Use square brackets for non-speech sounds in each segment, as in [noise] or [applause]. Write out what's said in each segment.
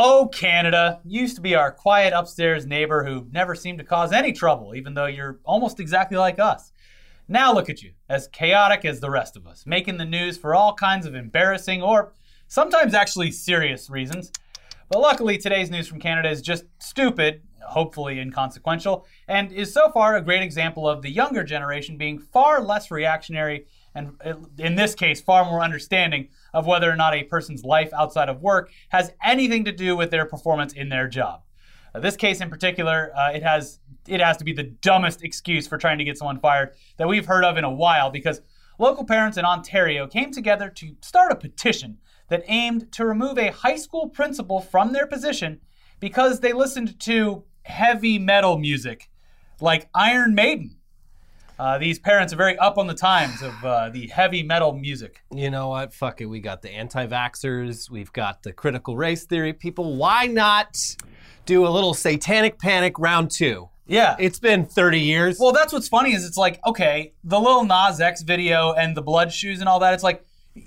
Oh, Canada used to be our quiet upstairs neighbor who never seemed to cause any trouble, even though you're almost exactly like us. Now look at you, as chaotic as the rest of us, making the news for all kinds of embarrassing or sometimes actually serious reasons. But luckily, today's news from Canada is just stupid, hopefully inconsequential, and is so far a great example of the younger generation being far less reactionary and, in this case, far more understanding of whether or not a person's life outside of work has anything to do with their performance in their job. Uh, this case in particular, uh, it has it has to be the dumbest excuse for trying to get someone fired that we've heard of in a while because local parents in Ontario came together to start a petition that aimed to remove a high school principal from their position because they listened to heavy metal music like Iron Maiden. Uh, these parents are very up on the times of uh, the heavy metal music. You know what? Fuck it. We got the anti vaxxers, we've got the critical race theory people. Why not do a little satanic panic round two? Yeah. It's been 30 years. well, that's what's funny is it's like, okay, the Lil Nas X video and the blood shoes and all that, it's like,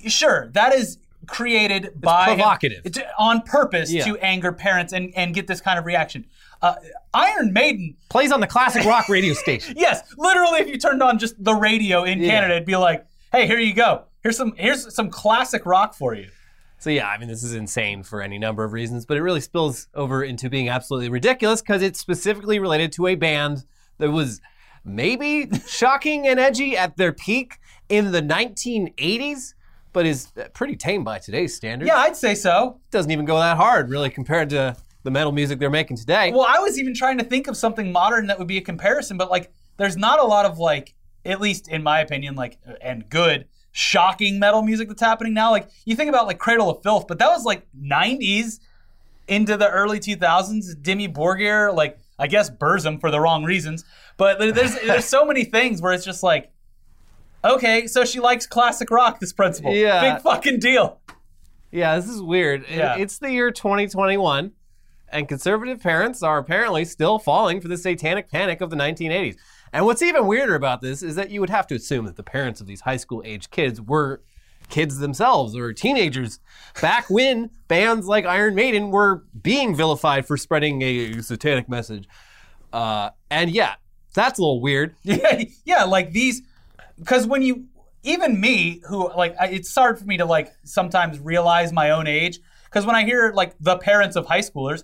sure, that is created by provocative. it's on purpose Yeah. to anger parents and, and get this kind of reaction. Uh, Iron Maiden Plays on the classic rock radio station. [laughs] Yes, literally, if you turned on just the radio in Yeah. Canada, it'd be like, "Hey, here you go. Here's some here's some classic rock for you." So yeah, I mean, this is insane for any number of reasons, but it really spills over into being absolutely ridiculous because it's specifically related to a band that was maybe [laughs] shocking and edgy at their peak in the 1980s, but is pretty tame by today's standards. Yeah, I'd say so. doesn't even go that hard, really, compared to the metal music they're making today. Well, I was even trying to think of something modern that would be a comparison, but like, there's not a lot of like, at least in my opinion, like, and good shocking metal music that's happening now. Like, you think about like Cradle of Filth, but that was like 90s into the early 2000s. Dimmu Borgir, like, I guess Burzum for the wrong reasons, but there's there's so many things where it's just like. Okay, so she likes classic rock, this principle, Yeah. Big fucking deal. Yeah, this is weird. Yeah. It's the year 2021, and conservative parents are apparently still falling for the satanic panic of the 1980s. And what's even weirder about this is that you would have to assume that the parents of these high school age kids were kids themselves or teenagers back [laughs] when bands like Iron Maiden were being vilified for spreading a satanic message. Uh, and yeah, that's a little weird. [laughs] Yeah, yeah, like these, because when you, even me, who like, I- it's hard for me to like sometimes realize my own age. Because when I hear like the parents of high schoolers,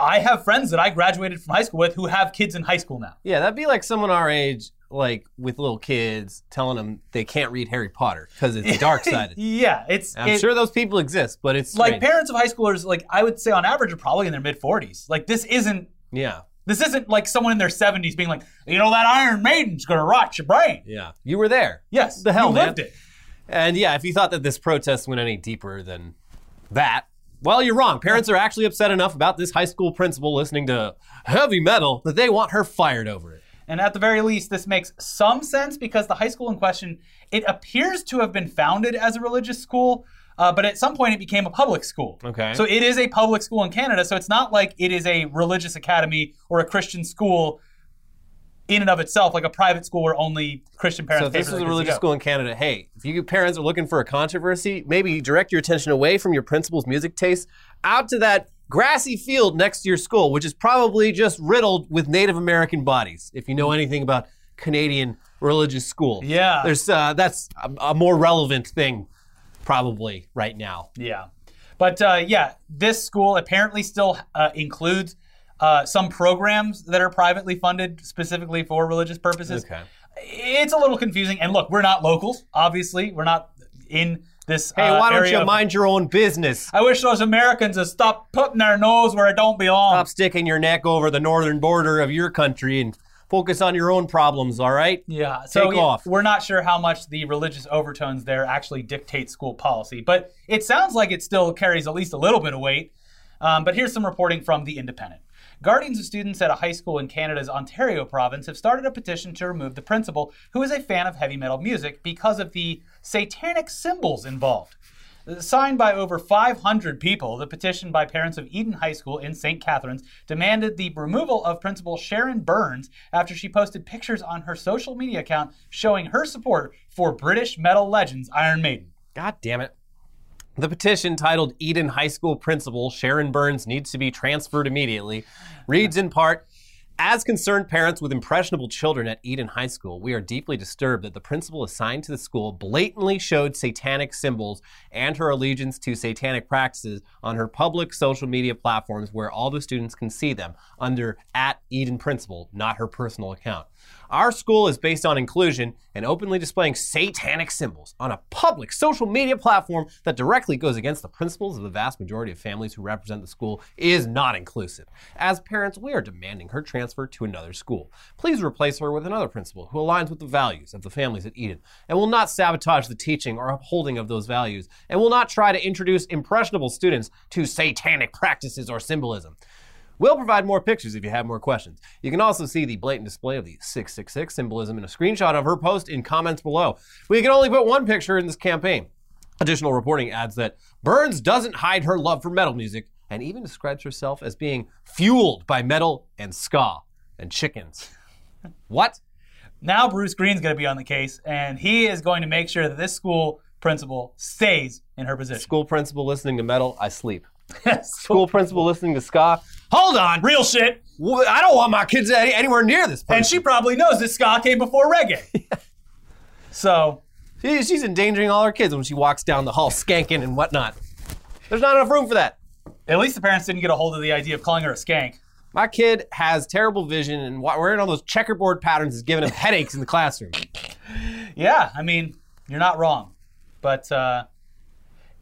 I have friends that I graduated from high school with who have kids in high school now. Yeah, that'd be like someone our age, like with little kids, telling them they can't read Harry Potter because it's [laughs] dark sided. Yeah, it's I'm it- sure those people exist, but it's like strange. parents of high schoolers. Like I would say on average are probably in their mid forties. Like this isn't. yeah, This isn't like someone in their 70s being like, you know, that Iron Maiden's gonna rot your brain. yeah. You were there. Yes, The hell, you man. lived it. And yeah, if you thought that this protest went any deeper than that, well, you're wrong. Parents are actually upset enough about this high school principal listening to heavy metal that they want her fired over it. And at the very least, this makes some sense because the high school in question, it appears to have been founded as a religious school, uh, but at some point it became a public school. Okay. So it is a public school in Canada. So it's not like it is a religious academy or a Christian school in and of itself, like a private school where only Christian parents. So this is a religious school in Canada, hey, if you parents are looking for a controversy, maybe direct your attention away from your principal's music taste out to that grassy field next to your school, which is probably just riddled with Native American bodies. If you know anything about Canadian religious school, Yeah. there's uh, that's a, a more relevant thing probably right now. Yeah. But uh, yeah, this school apparently still uh, includes uh, some programs that are privately funded specifically for religious purposes. Okay. It's a little confusing. And look, we're not locals, obviously. We're not in this. Hey, uh, why don't you of- mind your own business? I wish those Americans would stop putting their nose where it don't belong. Stop sticking your neck over the northern border of your country and focus on your own problems, all right? Yeah, so yeah, off. we're not sure how much the religious overtones there actually dictate school policy, but it sounds like it still carries at least a little bit of weight. Um, but here's some reporting from The Independent. Guardians of students at a high school in Canada's Ontario province have started a petition to remove the principal, who is a fan of heavy metal music, because of the satanic symbols involved. Signed by over 500 people, the petition by parents of Eden High School in St. Catharines demanded the removal of Principal Sharon Burns after she posted pictures on her social media account showing her support for British metal legends Iron Maiden. God damn it. The petition titled Eden High School Principal Sharon Burns Needs to Be Transferred Immediately reads in part As concerned parents with impressionable children at Eden High School, we are deeply disturbed that the principal assigned to the school blatantly showed satanic symbols and her allegiance to satanic practices on her public social media platforms where all the students can see them under at Eden Principal, not her personal account. Our school is based on inclusion and openly displaying satanic symbols on a public social media platform that directly goes against the principles of the vast majority of families who represent the school is not inclusive. As parents, we are demanding her transfer to another school. Please replace her with another principal who aligns with the values of the families at Eden and will not sabotage the teaching or upholding of those values and will not try to introduce impressionable students to satanic practices or symbolism. We'll provide more pictures if you have more questions. You can also see the blatant display of the 666 symbolism in a screenshot of her post in comments below. We can only put one picture in this campaign. Additional reporting adds that Burns doesn't hide her love for metal music and even describes herself as being fueled by metal and ska and chickens. what? Now Bruce Green's going to be on the case, and he is going to make sure that this school principal stays in her position. School principal listening to metal, I sleep. [laughs] School principal listening to ska. Hold on. Real shit. Wh- I don't want my kids any- anywhere near this person. And she probably knows that ska came before reggae. [laughs] So, She- she's endangering all her kids when she walks down the hall skanking and whatnot. There's not enough room for that. at least the parents didn't get a hold of the idea of calling her a skank. My kid has terrible vision, and wa- wearing all those checkerboard patterns is giving him [laughs] headaches in the classroom. Yeah, I mean, you're not wrong. But uh,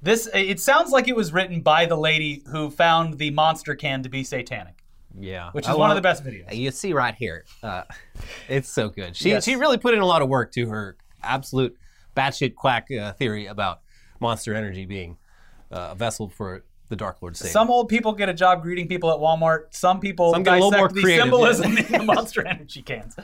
this, it sounds like it was written by the lady who found the monster can to be satanic, Yeah, which I is one of the best videos. You see right here, uh, [laughs] it's so good. She Yes. she really put in a lot of work to her absolute batshit quack uh, theory about Monster Energy being uh, a vessel for the Dark Lord Satan. Some old people get a job greeting people at Walmart. Some people Some get a little more the creative, symbolism [laughs] in the Monster Energy cans.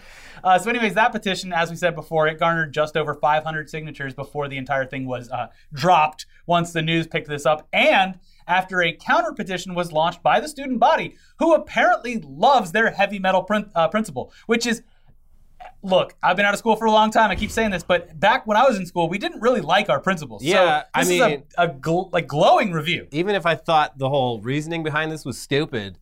Uh, so, anyways, that petition, as we said before, it garnered just over 500 signatures before the entire thing was uh, dropped. Once the news picked this up, and after a counter petition was launched by the student body, who apparently loves their heavy metal prin- uh, principle, which is. Look, I've been out of school for a long time. I keep saying this, but back when I was in school, we didn't really like our principals. Yeah, so I mean- a, a gl- like glowing review. Even if I thought the whole reasoning behind this was stupid,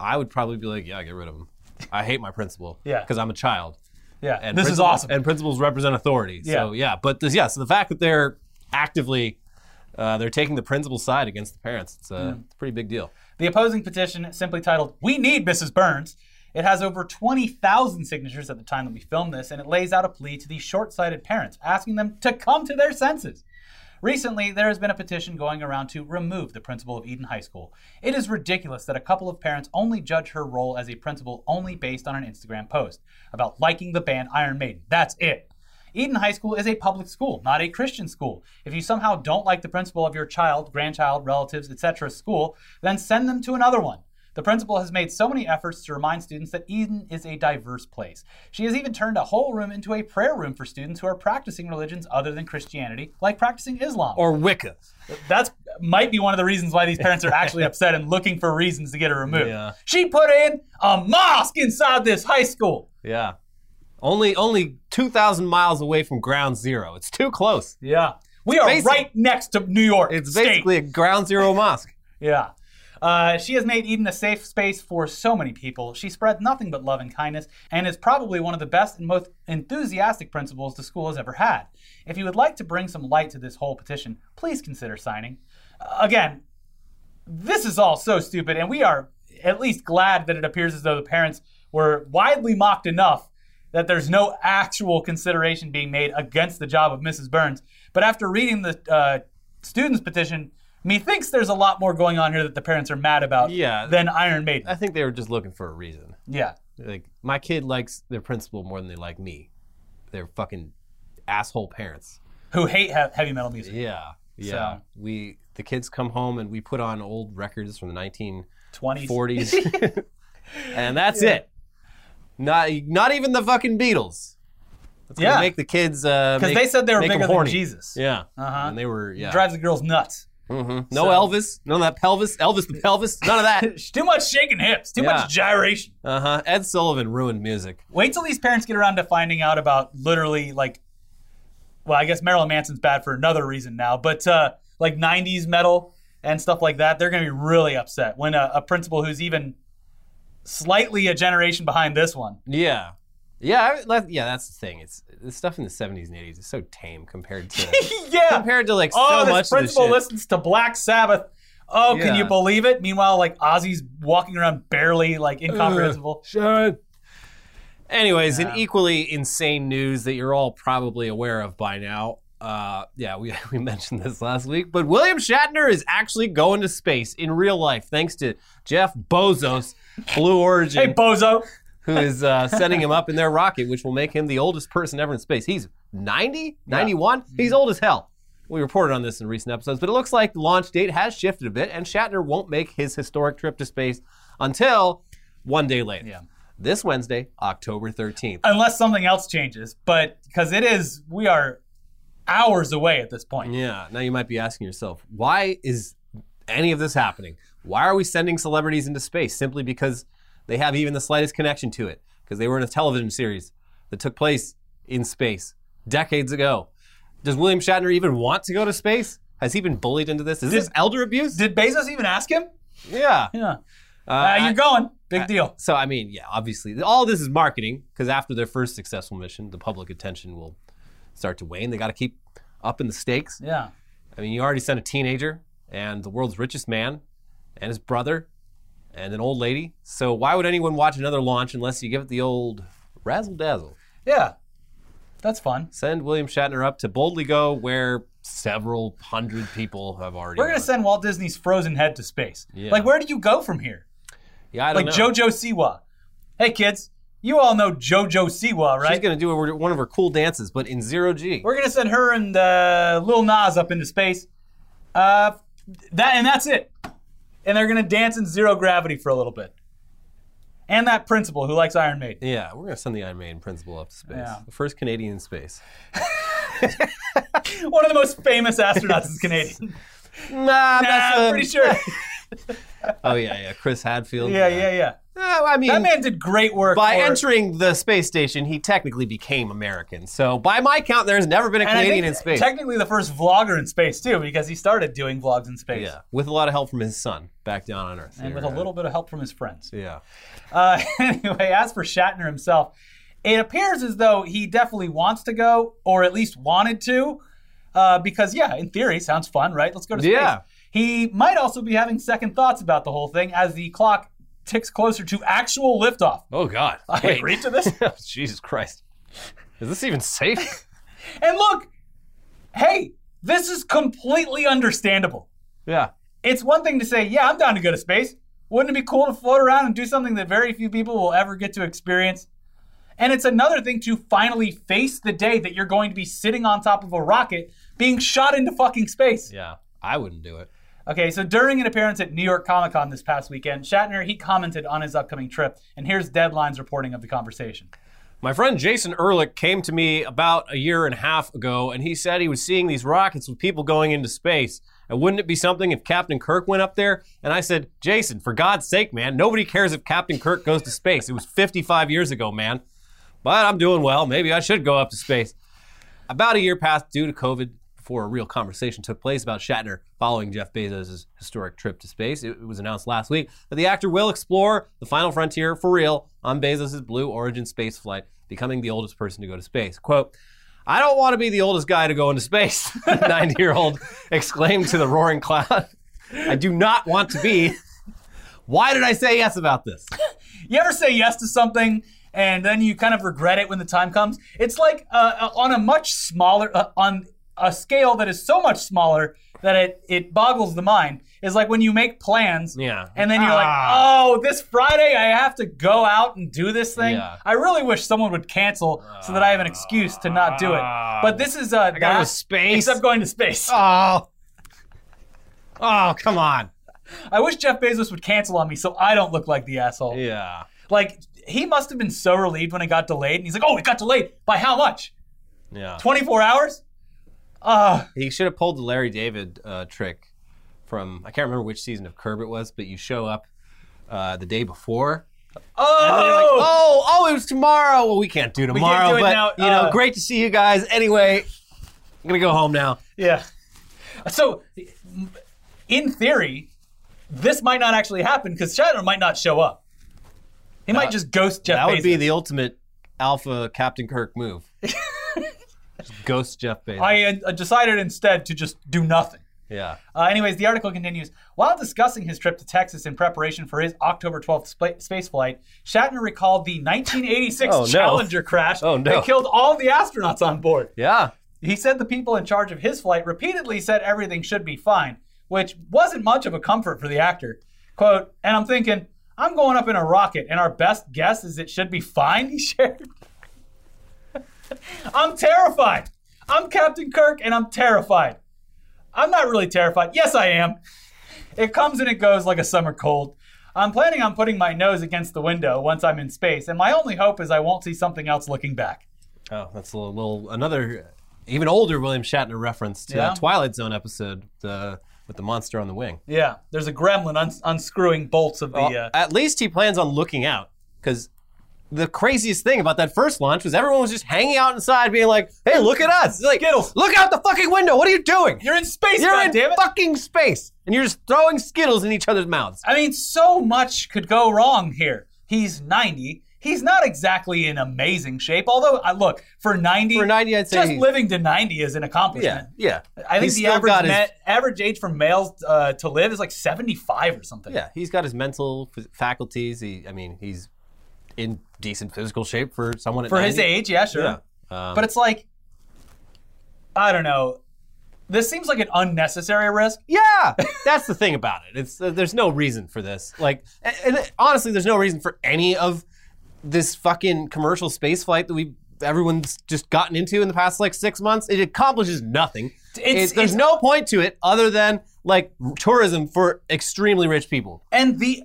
I would probably be like, yeah, get rid of him. I hate my principal. [laughs] Yeah. Because I'm a child. Yeah, And this is awesome. And principals represent authority. So yeah, but this, yeah, so the fact that they're actively uh, they're taking the principal's side against the parents, it's, uh, it's a pretty big deal. The opposing petition, simply titled "We Need Mrs. Burns," it has over 20,000 signatures at the time that we filmed this, and it lays out a plea to these short-sighted parents, asking them to come to their senses. Recently, there has been a petition going around to remove the principal of Eden High School. It is ridiculous that a couple of parents only judge her role as a principal only based on an Instagram post about liking the band Iron Maiden. That's it. Eden High School is a public school, not a Christian school. If you somehow don't like the principal of your child, grandchild, relatives, etc. school, then send them to another one. The principal has made so many efforts to remind students that Eden is a diverse place. She has even turned a whole room into a prayer room for students who are practicing religions other than Christianity, like practicing Islam. Or Wicca. That might be one of the reasons why these parents are actually [laughs] upset and looking for reasons to get her removed. Yeah. She put in a mosque inside this high school. Yeah. Only only 2,000 miles away from ground zero. It's too close. Yeah. We are basic- right next to New York. It's State. basically a ground zero mosque. [laughs] Yeah. Uh, she has made Eden a safe space for so many people. She spreads nothing but love and kindness and is probably one of the best and most enthusiastic principals the school has ever had. If you would like to bring some light to this whole petition, please consider signing. Uh, again, this is all so stupid, and we are at least glad that it appears as though the parents were widely mocked enough that there's no actual consideration being made against the job of Mrs. Burns. But after reading the uh, students' petition, methinks there's a lot more going on here that the parents are mad about Yeah. than Iron Maiden. I think they were just looking for a reason. yeah. Like my kid likes their principal more than they like me. They're fucking asshole parents. Who hate he- heavy metal music. Yeah. Yeah. So- We the kids come home and we put on old records from the 20s. 1940s. [laughs] and that's it. Not not even the fucking Beatles. That's Yeah. make the kids uh Because make- they said they were bigger than. Jesus. Yeah. Uh-huh. And they were yeah. Drives the girls nuts. Mhm. No So- Elvis, none of that pelvis, Elvis the pelvis, none of that. [laughs] too much shaking hips, too Yeah. much gyration. Uh huh. Ed Sullivan ruined music. Wait till these parents get around to finding out about literally like, well, I guess Marilyn Manson's bad for another reason now, but uh, like 90s metal and stuff like that, they're going to be really upset when a, a principal who's even slightly a generation behind this one. Yeah. Yeah, I, yeah, that's the thing. It's the stuff in the 70s and 80s is so tame compared to [laughs] yeah. compared to like oh, so this much of principal this shit. listens to Black Sabbath. Oh, can you believe it? Meanwhile, like Ozzy's walking around barely like incomprehensible. Sean. Anyways, Yeah. in equally insane news that you're all probably aware of by now. Uh, yeah, we, [laughs] we mentioned this last week, but William Shatner is actually going to space in real life thanks to Jeff Bezos, Blue [laughs] Origin, Hey, bozo. Who is uh, setting him up in their rocket, which will make him the oldest person ever in space. He's 90, 91. He's old as hell. We reported on this in recent episodes, but it looks like the launch date has shifted a bit, and Shatner won't make his historic trip to space until one day later. Yeah. This Wednesday, October 13th. Unless something else changes, but because it is, we are hours away at this point. Yeah. Now you might be asking yourself, why is any of this happening? Why are we sending celebrities into space simply because they have even the slightest connection to it? Because they were in a television series that took place in space decades ago. Does William Shatner even want to go to space? Has he been bullied into this? Is Did- this elder abuse? Did Bezos even ask him? yeah. Yeah. Uh, Uh, you're going. Big deal. So I mean, yeah, obviously, all this is marketing because after their first successful mission, the public attention will start to wane. They got to keep up in the stakes. Yeah. I mean, you already sent a teenager and the world's richest man and his brother and an old lady. So why would anyone watch another launch unless you give it the old razzle dazzle? Yeah. That's fun. Send William Shatner up to boldly go where several hundred people have already. We're going to gone. send Walt Disney's frozen head to space. Yeah. Like, where do you go from here? yeah, I don't Like know. JoJo Siwa. Hey, kids, you all know JoJo Siwa, right? She's going to do a- one of her cool dances, but in zero G. We're gonna send her and uh, Lil Nas up into space. Uh, that and that's it. And they're gonna dance in zero gravity for a little bit. And that principal who likes Iron Maiden. Yeah, we're going to send the Iron Maiden principal up to space. Yeah. The first Canadian in space. [laughs] One of the most famous astronauts is Canadian. Nah, Nah, I'm pretty sure. [laughs] Oh yeah, yeah. Chris Hadfield. Yeah, yeah, yeah. I mean, That man did great work. by for- entering the space station, he technically became American. So by my count, there's never been a and Canadian in space. Technically, the first vlogger in space too, because he started doing vlogs in space. yeah, with a lot of help from his son back down on Earth. And with There, a uh, little bit of help from his friends. Yeah. Uh, [laughs] anyway, as for Shatner himself, it appears as though he definitely wants to go, or at least wanted to, uh, because yeah, in theory, sounds fun, right? Let's go to space. Yeah. He might also be having second thoughts about the whole thing as the clock ticks closer to actual liftoff. Oh God. [laughs] I Wait. agreed to this. [laughs] Oh, Jesus Christ. Is this even safe? [laughs] and look, hey, this is completely understandable. yeah. It's one thing to say, yeah, I'm down to go to space. Wouldn't it be cool to float around and do something that very few people will ever get to experience? And it's another thing to finally face the day that you're going to be sitting on top of a rocket being shot into fucking space. Yeah. I wouldn't do it. Okay, so during an appearance at New York Comic Con this past weekend, Shatner he commented on his upcoming trip, and here's Deadline's reporting of the conversation. My friend Jason Ehrlich came to me about a year and a half ago, and he said he was seeing these rockets with people going into space. And wouldn't it be something if Captain Kirk went up there? And I said, Jason, for God's sake, man, nobody cares if Captain Kirk goes to space. It was 55 years ago, man. But I'm doing well. Maybe I should go up to space. About a year passed due to COVID before a real conversation took place about Shatner following Jeff Bezos' historic trip to space. It was announced last week that the actor will explore the final frontier for real on Bezos' Blue Origin space flight, becoming the oldest person to go to space. Quote, I don't want to be the oldest guy to go into space, [laughs] 90 year old exclaimed to the roaring cloud. I do not want to be. Why did I say yes about this? You ever say yes to something and then you kind of regret it when the time comes? It's like uh, on a much smaller, uh, on a scale that is so much smaller that it, it boggles the mind. Is like when you make plans Yeah. and then you're like, Ah. oh, this Friday I have to go out and do this thing. Yeah. I really wish someone would cancel so that I have an excuse to not do it. But this is uh, I gotta go space. Except going to space. [laughs] Oh. Oh, come on. I wish Jeff Bezos would cancel on me so I don't look like the asshole. Yeah. Like he must have been so relieved when it got delayed, and he's like, "Oh, it got delayed by how much? Yeah. 24 hours? Uh, He should have pulled the Larry David uh, trick from I can't remember which season of Curb it was, but you show up uh, the day before. And like, oh, oh, oh, it was tomorrow. Well, we can't do tomorrow, can't do it but now, you know, uh, great to see you guys. Anyway, I'm gonna go home now. yeah. So, in theory, this might not actually happen because Shatner might not show up. He might just ghost Jeff that would be the ultimate alpha Captain Kirk move. [laughs] Just [laughs] Ghost Jeff Bezos. I uh, decided instead to just do nothing. yeah. Uh, anyways, the article continues. While discussing his trip to Texas in preparation for his October 12th spa- space flight, Shatner recalled the 1986 [laughs] Oh, no. Challenger crash Oh, no. that killed all the astronauts on board. Yeah. He said the people in charge of his flight repeatedly said everything should be fine, which wasn't much of a comfort for the actor. Quote, and I'm thinking, I'm going up in a rocket, and our best guess is it should be fine, [laughs] he shared. I'm terrified. I'm Captain Kirk, and I'm terrified. I'm not really terrified. Yes, I am. It comes and it goes like a summer cold. I'm planning on putting my nose against the window once I'm in space, and my only hope is I won't see something else looking back. Oh, that's a little, little another even older William Shatner reference to Yeah. that Twilight Zone episode the, with the monster on the wing. Yeah, there's a gremlin uns- unscrewing bolts of the. Well, uh, at least he plans on looking out because the craziest thing about that first launch was everyone was just hanging out inside, being like, "Hey, look at us! It's like, Skittles. look out the fucking window! What are you doing? you're in space, You're in goddammit! fucking space, and you're just throwing Skittles in each other's mouths." I mean, so much could go wrong here. He's 90. He's not exactly in amazing shape. Although, uh, look, for 90, For 90, I'd say just he- living to 90 is an Yeah, accomplishment. yeah. I think He's the still average, got his- ma- average age for males uh, to live is like 75 or something. Yeah, he's got his mental f- faculties. He, I mean, he's in decent physical shape for someone at For his age, yeah, sure. Yeah. Um, But it's like, I don't know. This seems like an unnecessary risk. Yeah, that's the thing about it. It's uh, there's no reason for this. Like, and, and honestly, there's no reason for any of this fucking commercial space flight that we everyone's just gotten into in the past like six months. It accomplishes nothing. It's- It- there's it's- no point to it other than like tourism for extremely rich people. And the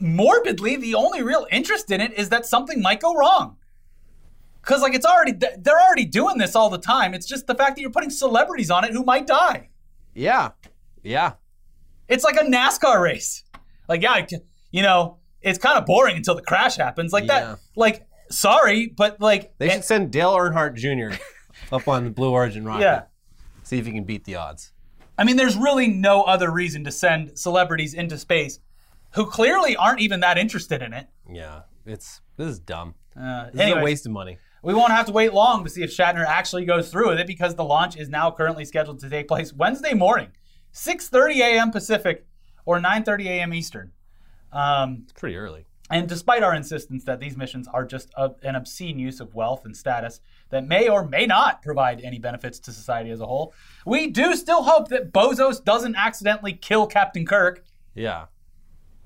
morbidly, the only real interest in it is that something might go wrong. Because like it's already they're already doing this all the time. It's just the fact that you're putting celebrities on it who might die. Yeah, yeah. It's like a NASCAR race. Like yeah, you know, it's kind of boring until the crash happens. Like Yeah. that. Like sorry, but like They eh, should send Dale Earnhardt Jr. [laughs] up on the Blue Origin rocket. yeah. See if he can beat the odds. I mean, there's really no other reason to send celebrities into space who clearly aren't even that interested in it. Yeah, it's this is dumb. Uh, This is a waste of money. We won't have to wait long to see if Shatner actually goes through with it because the launch is now currently scheduled to take place Wednesday morning, 6:30 a.m. Pacific or 9:30 a.m. Eastern. Um, It's pretty early. and despite our insistence that these missions are just a, an obscene use of wealth and status that may or may not provide any benefits to society as a whole, we do still hope that Bozos doesn't accidentally kill Captain Kirk. Yeah.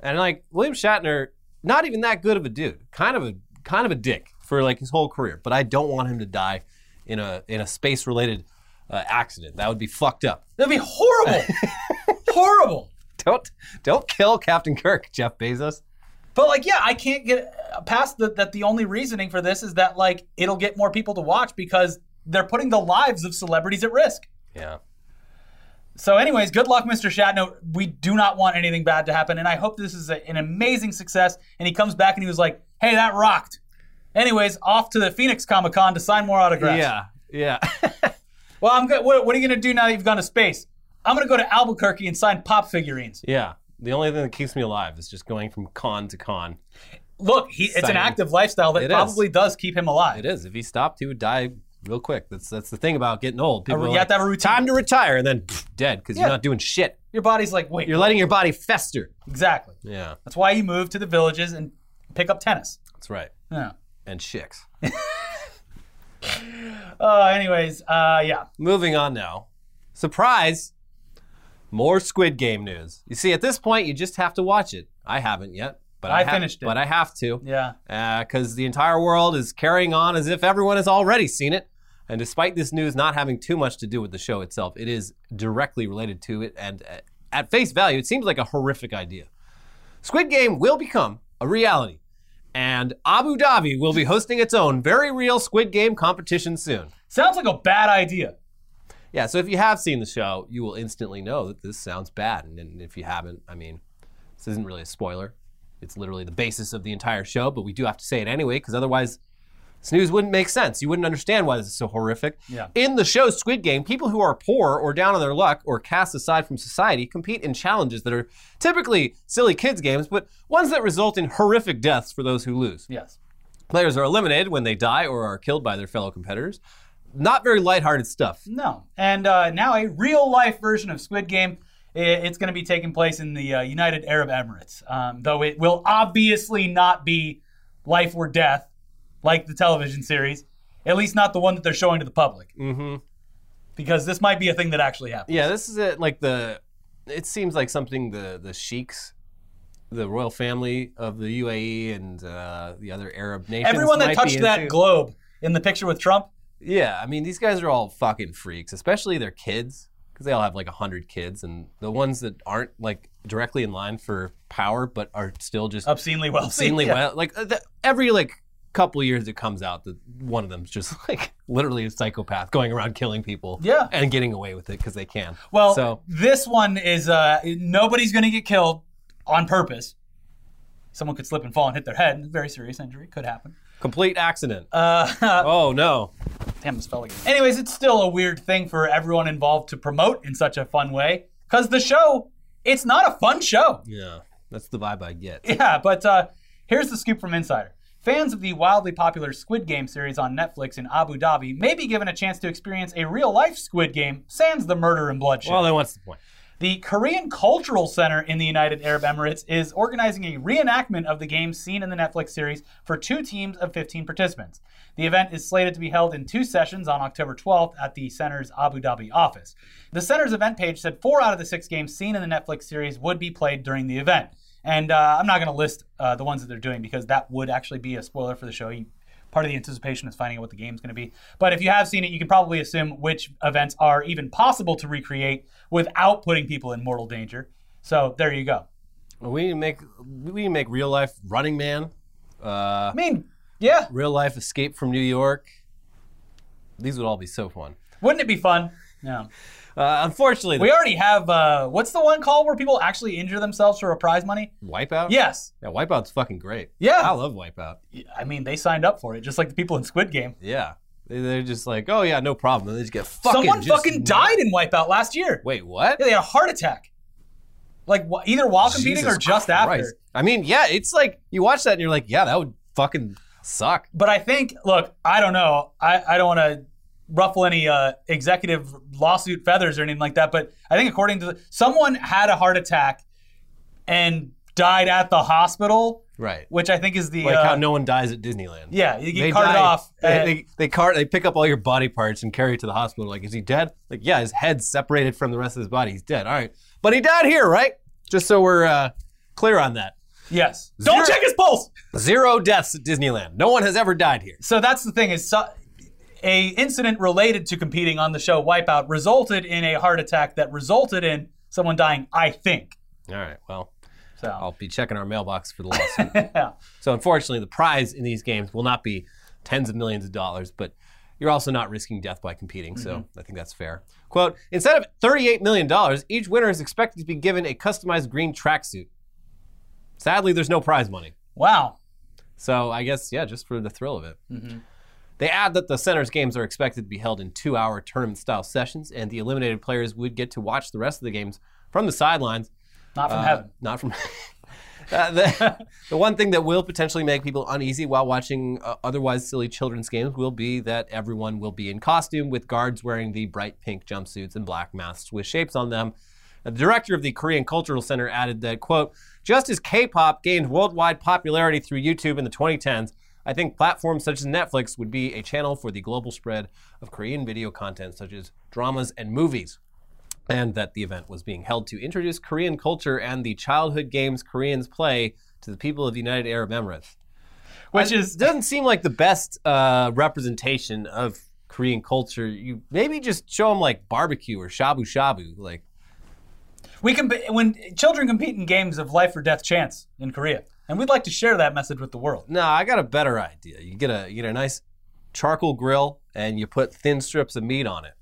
And like William Shatner, not even that good of a dude. Kind of a kind of a dick for like his whole career. But I don't want him to die in a in a space related uh, accident. That would be fucked up. That'd be horrible, [laughs] horrible. Don't don't kill Captain Kirk, Jeff Bezos. But like, yeah, I can't get past the, that. The only reasoning for this is that like it'll get more people to watch because they're putting the lives of celebrities at risk. Yeah. So, anyways, good luck, Mr. Shatner. We do not want anything bad to happen, and I hope this is a, an amazing success. And he comes back and he was like, "Hey, that rocked." Anyways, off to the Phoenix Comic Con to sign more autographs. Yeah. Yeah. [laughs] Well, I'm good. What, what are you gonna do now that you've gone to space? I'm gonna go to Albuquerque and sign pop figurines. yeah. The only thing that keeps me alive is just going from con to con. Look, he, it's an active lifestyle that It is. probably does keep him alive. It is. If he stopped, he would die real quick. That's that's the thing about getting old. People You have like, to have a routine. time to retire, and then pff, dead because Yeah. you're not doing shit. Your body's like, wait, You're letting your body fester. exactly. Yeah, That's why you move to the villages and pick up tennis. that's right. Yeah. And chicks. [laughs] Uh, anyways, uh, yeah. Moving on now. Surprise! More Squid Game news. You see, at this point, you just have to watch it. I haven't yet, but I, I ha- finished it. But I have to. Yeah. because the entire world is carrying on as if everyone has already seen it. And despite this news not having too much to do with the show itself, it is directly related to it. And uh, at face value, it seems like a horrific idea. Squid Game will become a reality, and Abu Dhabi will be hosting its own very real Squid Game competition soon. Sounds like a bad idea. Yeah, so if you have seen the show, you will instantly know that this sounds bad. And if you haven't, I mean, this isn't really a spoiler. It's literally the basis of the entire show, but we do have to say it anyway, because otherwise, This news wouldn't make sense. You wouldn't understand why this is so horrific. Yeah. In the show Squid Game, people who are poor or down on their luck or cast aside from society compete in challenges that are typically silly kids games, but ones that result in horrific deaths for those who lose. Yes. Players are eliminated when they die or are killed by their fellow competitors. Not very lighthearted stuff. No. And uh, now a real life version of Squid Game. It's going to be taking place in the uh, United Arab Emirates, um, though it will obviously not be life or death like the television series, at least not the one that they're showing to the public. Mm-hmm. Because this might be a thing that actually happens. Yeah, this is it. Like the, it seems like something the the sheiks, the royal family of the UAE and uh, the other Arab nations. Everyone that touched that globe in the picture with Trump, Yeah, I mean these guys are all fucking freaks, especially their kids, because they all have like a hundred kids, and the ones that aren't like directly in line for power, but are still just obscenely wealthy. obscenely Yeah. well. Like the, every like couple years it comes out that one of them's just [laughs] like literally a psychopath going around killing people. Yeah. and getting away with it because they can. Well, so this one is uh, nobody's to get killed on purpose. Someone could slip and fall and hit their head. Very serious injury could happen. Complete accident. Uh, [laughs] oh no. damn, this fell again. Anyways, it's still a weird thing for everyone involved to promote in such a fun way because the show, it's not a fun show. Yeah, that's the vibe I get. [laughs] Yeah, but uh, here's the scoop from Insider. Fans of the wildly popular Squid Game series on Netflix in Abu Dhabi may be given a chance to experience a real life Squid Game, sans the murder and bloodshed. Well, then what's the point? The Korean Cultural Center in the United Arab Emirates is organizing a reenactment of the games seen in the Netflix series for two teams of 15 participants. The event is slated to be held in two sessions on October 12th at the center's Abu Dhabi office. The center's event page said four out of the six games seen in the Netflix series would be played during the event. And uh, I'm not going to list uh, the ones that they're doing because that would actually be a spoiler for the show. You, part of the anticipation is finding out what the game's going to be. But if you have seen it, you can probably assume which events are even possible to recreate without putting people in mortal danger. So there you go. We need to make we need to make real life Running Man, uh, I mean, yeah, real life Escape from New York. These would all be so fun. wouldn't it be fun? No. Uh, unfortunately, We already have, uh, what's the one call where people actually injure themselves for a prize money? Wipeout. Yes. yeah, Wipeout's fucking great. Yeah. I love Wipeout. I mean, they signed up for it, just like the people in Squid Game. Yeah, they, they're just like, oh yeah, no problem. And they just get fucking. Someone just- fucking died in Wipeout last year. Wait, what? Yeah, they had a heart attack. Like wh- either while competing Jesus or just Christ. after. I mean, yeah, it's like you watch that and you're like, yeah, that would fucking suck. But I think, look, I don't know. I, I don't want to ruffle any uh, executive lawsuit feathers or anything like that. But I think according to the, someone had a heart attack and died at the hospital, Right. which I think is the Like uh, how no one dies at Disneyland. yeah you get They carted die- off. They, they, they cart. They pick up all your body parts and carry it to the hospital. Like, is he dead? Like, yeah, his head's separated from the rest of his body. He's dead. All right, but he died here, right? Just so we're uh, clear on that. yes. Don't check his pulse. Zero deaths at Disneyland. No one has ever died here. So that's the thing is. So, a incident related to competing on the show Wipeout resulted in a heart attack that resulted in someone dying. I think. All right. Well, So I'll be checking our mailbox for the [laughs] lawsuit. yeah. So unfortunately, the prize in these games will not be tens of millions of dollars, but you're also not risking death by competing. So mm-hmm. I think that's fair. Quote: Instead of $38 million, each winner is expected to be given a customized green tracksuit. Sadly, there's no prize money. Wow. So I guess yeah, just for the thrill of it. Mm-hmm. They add that the center's games are expected to be held in two-hour tournament-style sessions, and the eliminated players would get to watch the rest of the games from the sidelines Not from uh, heaven. Not from. [laughs] Uh, the, [laughs] the one thing that will potentially make people uneasy while watching uh, otherwise silly children's games will be that everyone will be in costume with guards wearing the bright pink jumpsuits and black masks with shapes on them. The director of the Korean Cultural Center added that, quote, just as K-pop gained worldwide popularity through YouTube in the 2010s, I think platforms such as Netflix would be a channel for the global spread of Korean video content such as dramas and movies and that the event was being held to introduce Korean culture and the childhood games Koreans play to the people of the United Arab Emirates. Which It is doesn't seem like the best uh, representation of Korean culture. You maybe just show them like barbecue or shabu shabu. Like, we can when children compete in games of life or death chance in Korea, and we'd like to share that message with the world. no, I got a better idea. You get a you get a nice charcoal grill and you put thin strips of meat on it,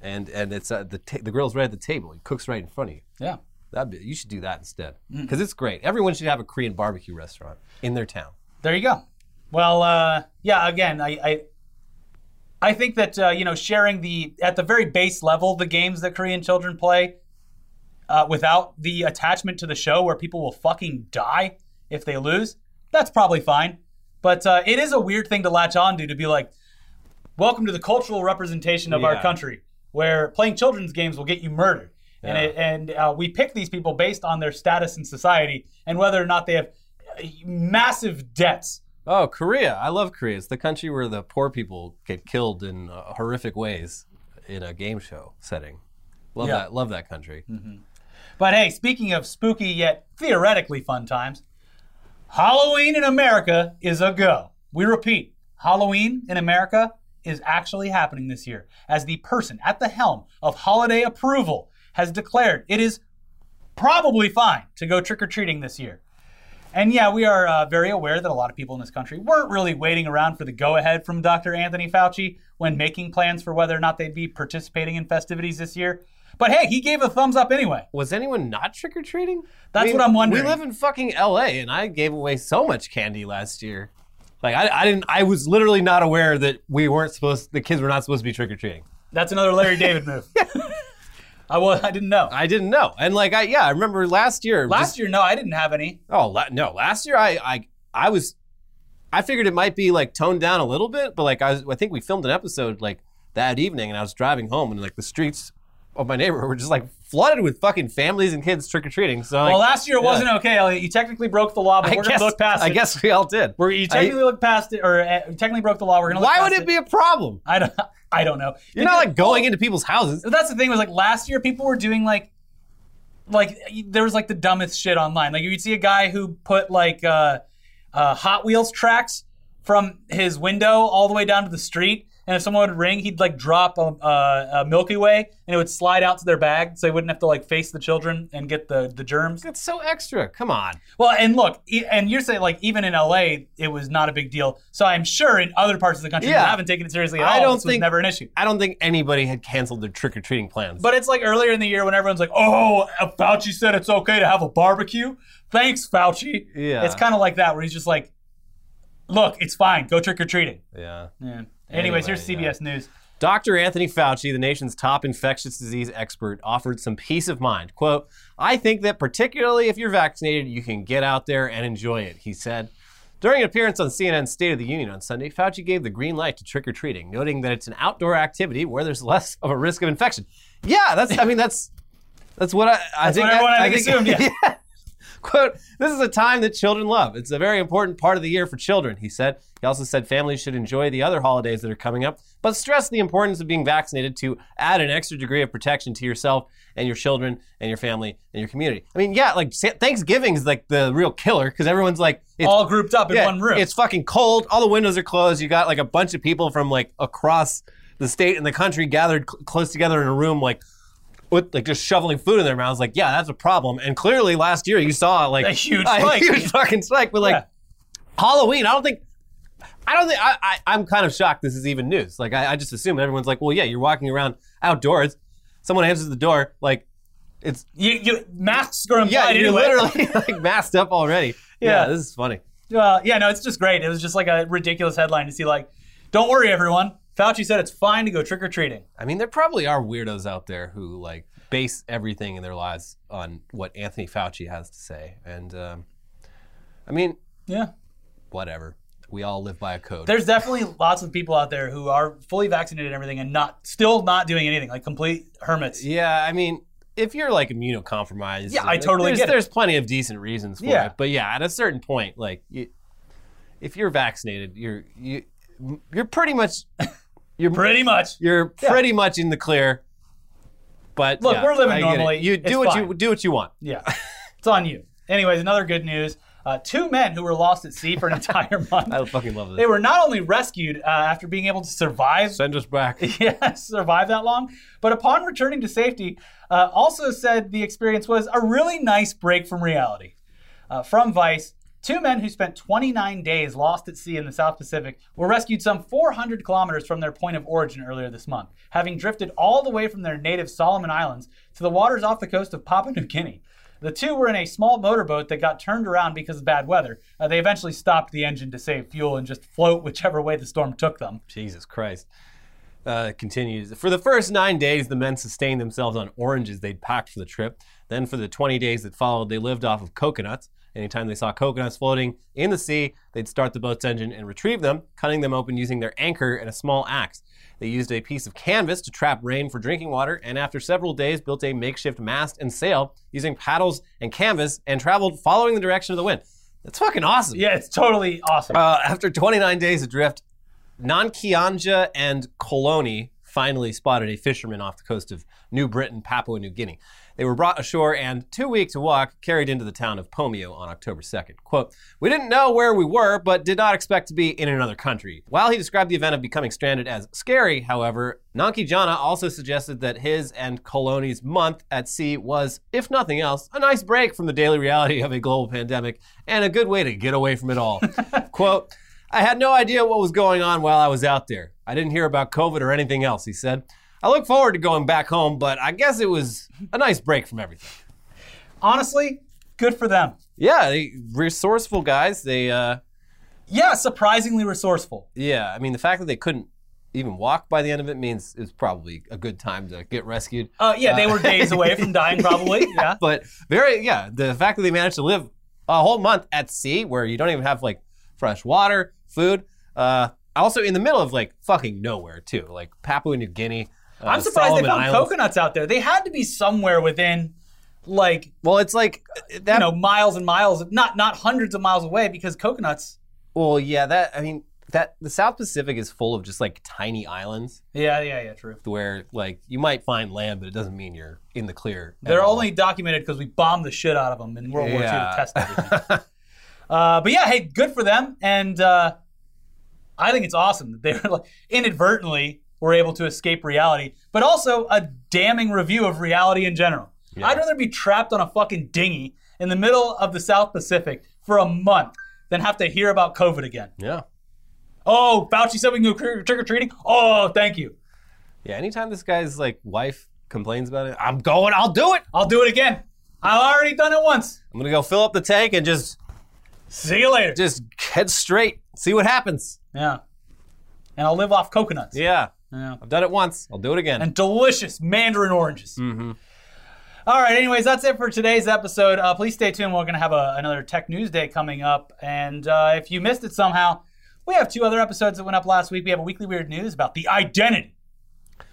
and and it's uh, the ta- the grill's right at the table. It cooks right in front of you. Yeah. That'd be, you should do that instead Mm. because it's great. Everyone should have a Korean barbecue restaurant in their town. There you go. Well, uh, yeah. Again, I, I, I think that uh, you know sharing the at the very base level the games that Korean children play, uh, without the attachment to the show where people will fucking die if they lose, that's probably fine. But uh, it is a weird thing to latch on to to be like, welcome to the cultural representation of our country, where playing children's games will get you murdered. And, it, and uh, we pick these people based on their status in society and whether or not they have uh, massive debts. Oh, Korea. I love Korea. It's the country where the poor people get killed in uh, horrific ways in a game show setting. Love Yeah. that. Love that country. But hey, speaking of spooky yet theoretically fun times, Halloween in America is a go. We repeat, Halloween in America is actually happening this year, as the person at the helm of holiday approval has declared it is probably fine to go trick or treating this year. And yeah, we are uh, very aware that a lot of people in this country weren't really waiting around for the go ahead from Dr. Anthony Fauci when making plans for whether or not they'd be participating in festivities this year. But hey, he gave a thumbs up anyway. Was anyone not trick or treating? That's what I'm wondering. We live in fucking L.A. and I gave away so much candy last year. Like I, I didn't. I was literally not aware that we weren't supposed. The kids were not supposed to be trick or treating. That's another Larry David move. [laughs] I was I didn't know. I didn't know. And like I, yeah, I remember last year. Last just- year, no, I didn't have any. Oh la- no! Last year, I, I, I was, I figured it might be like toned down a little bit, but like I was, I think we filmed an episode like that evening, and I was driving home, and like the streets of my neighborhood were just like flooded with fucking families and kids trick or treating. So like, Well, last year it yeah. wasn't okay, Elliot. You technically broke the law, but I we're guess, gonna look past I guess we all did. We're, you technically look past it, or uh, technically broke the law. We're gonna. Look Why would past it be a problem? I don't. [laughs] I don't know. You're not like going into people's houses. That's the thing. Was like last year, people were doing like, like there was like the dumbest shit online. Like you'd see a guy who put like uh, uh, Hot Wheels tracks from his window all the way down to the street. And if someone would ring, he'd like drop a, a, a Milky Way, and it would slide out to their bag, so they wouldn't have to like face the children and get the the germs. That's so extra. Come on. Well, and look, e- and you're saying like even in LA, it was not a big deal. So I'm sure in other parts of the country, Yeah. you haven't taken it seriously at I all. don't this was think- never an issue. I don't think anybody had canceled their trick or treating plans. But it's like earlier in the year when everyone's like, "Oh, uh, Fauci said it's okay to have a barbecue." Thanks, Fauci. Yeah. It's kind of like that where he's just like, "Look, it's fine. Go trick or treating." yeah. Yeah. Anyways, here's Anyway, CBS News. Dr. Anthony Fauci, the nation's top infectious disease expert, offered some peace of mind. Quote, I think that particularly if you're vaccinated, you can get out there and enjoy it, he said. During an appearance on CNN's State of the Union on Sunday, Fauci gave the green light to trick or treating, noting that it's an outdoor activity where there's less of a risk of infection. Yeah, that's, I mean, that's, that's what I, I think. what everyone, I think, assumed, yeah. [laughs] Quote, this is a time that children love. It's a very important part of the year for children, he said. He also said families should enjoy the other holidays that are coming up, but stress the importance of being vaccinated to add an extra degree of protection to yourself and your children and your family and your community. I mean, yeah, like Thanksgiving is like the real killer because everyone's like, it's, All grouped up in one room. It's fucking cold. All the windows are closed. You got like a bunch of people from like across the state and the country gathered cl- close together in a room, like with like just shoveling food in their mouths. Like, yeah, that's a problem. And clearly, last year you saw like A huge spike. huge fucking spike. But like Yeah. Halloween, I don't think. I don't think I, I, I'm kind of shocked this is even news. Like I, I just assume everyone's like, well, yeah, you're walking around outdoors. Someone answers the door, like it's you, you masks are implied yeah, you're anyway. literally [laughs] like masked up already. [laughs] Yeah. yeah, this is funny. Well, yeah, no, it's just great. It was just like a ridiculous headline to see. Like, don't worry, everyone. Fauci said it's fine to go trick or treating. I mean, there probably are weirdos out there who like base everything in their lives on what Anthony Fauci has to say, and um, I mean, Yeah. whatever. We all live by a code. There's definitely lots of people out there who are fully vaccinated and everything and not still not doing anything, like complete hermits. yeah, I mean, if you're like immunocompromised, Yeah, I totally there's, get it. There's plenty of decent reasons for Yeah. it, but yeah, at a certain point, like, you, if you're vaccinated, you're you you're pretty much you're Pretty much. you're Yeah. pretty much in the clear. But Look, yeah, we're living I get it. normally. You It's do what you do what you want. Yeah. [laughs] it's on you. Anyways, another good news. Uh, two men who were lost at sea for an entire [laughs] month. I fucking love this. They were not only rescued uh, after being able to survive Send us back. [laughs] yeah, survive that long. But upon returning to safety, uh, also said the experience was a really nice break from reality. Uh, from Vice, two men who spent 29 days lost at sea in the South Pacific were rescued some 400 kilometers from their point of origin earlier this month, having drifted all the way from their native Solomon Islands to the waters off the coast of Papua New Guinea. The two were in a small motorboat that got turned around because of bad weather. Uh, they eventually stopped the engine to save fuel and just float whichever way the storm took them. Jesus Christ. Uh, continues. For the first nine days, the men sustained themselves on oranges they'd packed for the trip. Then, for the 20 days that followed, they lived off of coconuts. Anytime they saw coconuts floating in the sea, they'd start the boat's engine and retrieve them, cutting them open using their anchor and a small axe. They used a piece of canvas to trap rain for drinking water, and after several days, built a makeshift mast and sail using paddles and canvas and traveled following the direction of the wind. That's fucking awesome. Yeah, it's totally awesome. Uh, after 29 days adrift, Nankianja and Qoloni finally spotted a fisherman off the coast of New Britain, Papua New Guinea. They were brought ashore and, two weeks to walk, carried into the town of Pomio on October 2nd. Quote, We didn't know where we were, but did not expect to be in another country. While he described the event of becoming stranded as scary, however, Nanjikana also suggested that his and Qoloni's month at sea was, if nothing else, a nice break from the daily reality of a global pandemic and a good way to get away from it all. [laughs] Quote, I had no idea what was going on while I was out there. I didn't hear about COVID or anything else, he said. I look forward to going back home, but I guess it was a nice break from everything. Honestly, good for them. Yeah, they resourceful guys. They uh Yeah, surprisingly resourceful. yeah, I mean the fact that they couldn't even walk by the end of it means it was probably a good time to get rescued. Uh, yeah, they were days away from [laughs] dying, probably. Yeah. But very yeah, the fact that they managed to live a whole month at sea where you don't even have like fresh water, food, uh also in the middle of like fucking nowhere too, like Papua New Guinea. Uh, I'm surprised Solomon they found Islands. coconuts out there. They had to be somewhere within, like, Well, it's like that. you know, miles and miles, not not hundreds of miles away, because coconuts. well, yeah, that I mean that the South Pacific is full of just like tiny islands Yeah, yeah, yeah, true. where like you might find land, but it doesn't mean you're in the clear. at They're all. only documented because we bombed the shit out of them in World War II Yeah. to test everything. [laughs] uh, but yeah, hey, good for them, and uh, I think it's awesome that they were like inadvertently were able to escape reality, but also a damning review of reality in general. Yeah. I'd rather be trapped on a fucking dinghy in the middle of the South Pacific for a month than have to hear about COVID again. yeah. Oh, Fauci said we can go trick or treating. Oh, thank you. Yeah, anytime this guy's like wife complains about it, I'm going, I'll do it. I'll do it again. I've already done it once. I'm gonna go fill up the tank and just See you later. just head straight, see what happens. Yeah. And I'll live off coconuts. Yeah, Yeah. I've done it once. I'll do it again. And delicious mandarin oranges. mm-hmm. All right, anyways, that's it for today's episode. Uh, please stay tuned. We're going to have a, another Tech News Day coming up. And uh, if you missed it somehow, we have two other episodes that went up last week. We have a weekly weird news about the identity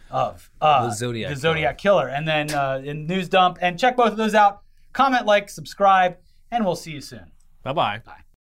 of uh, The Zodiac the Zodiac Killer. And then uh, in News Dump. And check both of those out. Comment, like, subscribe, and we'll see you soon. Bye bye. Bye.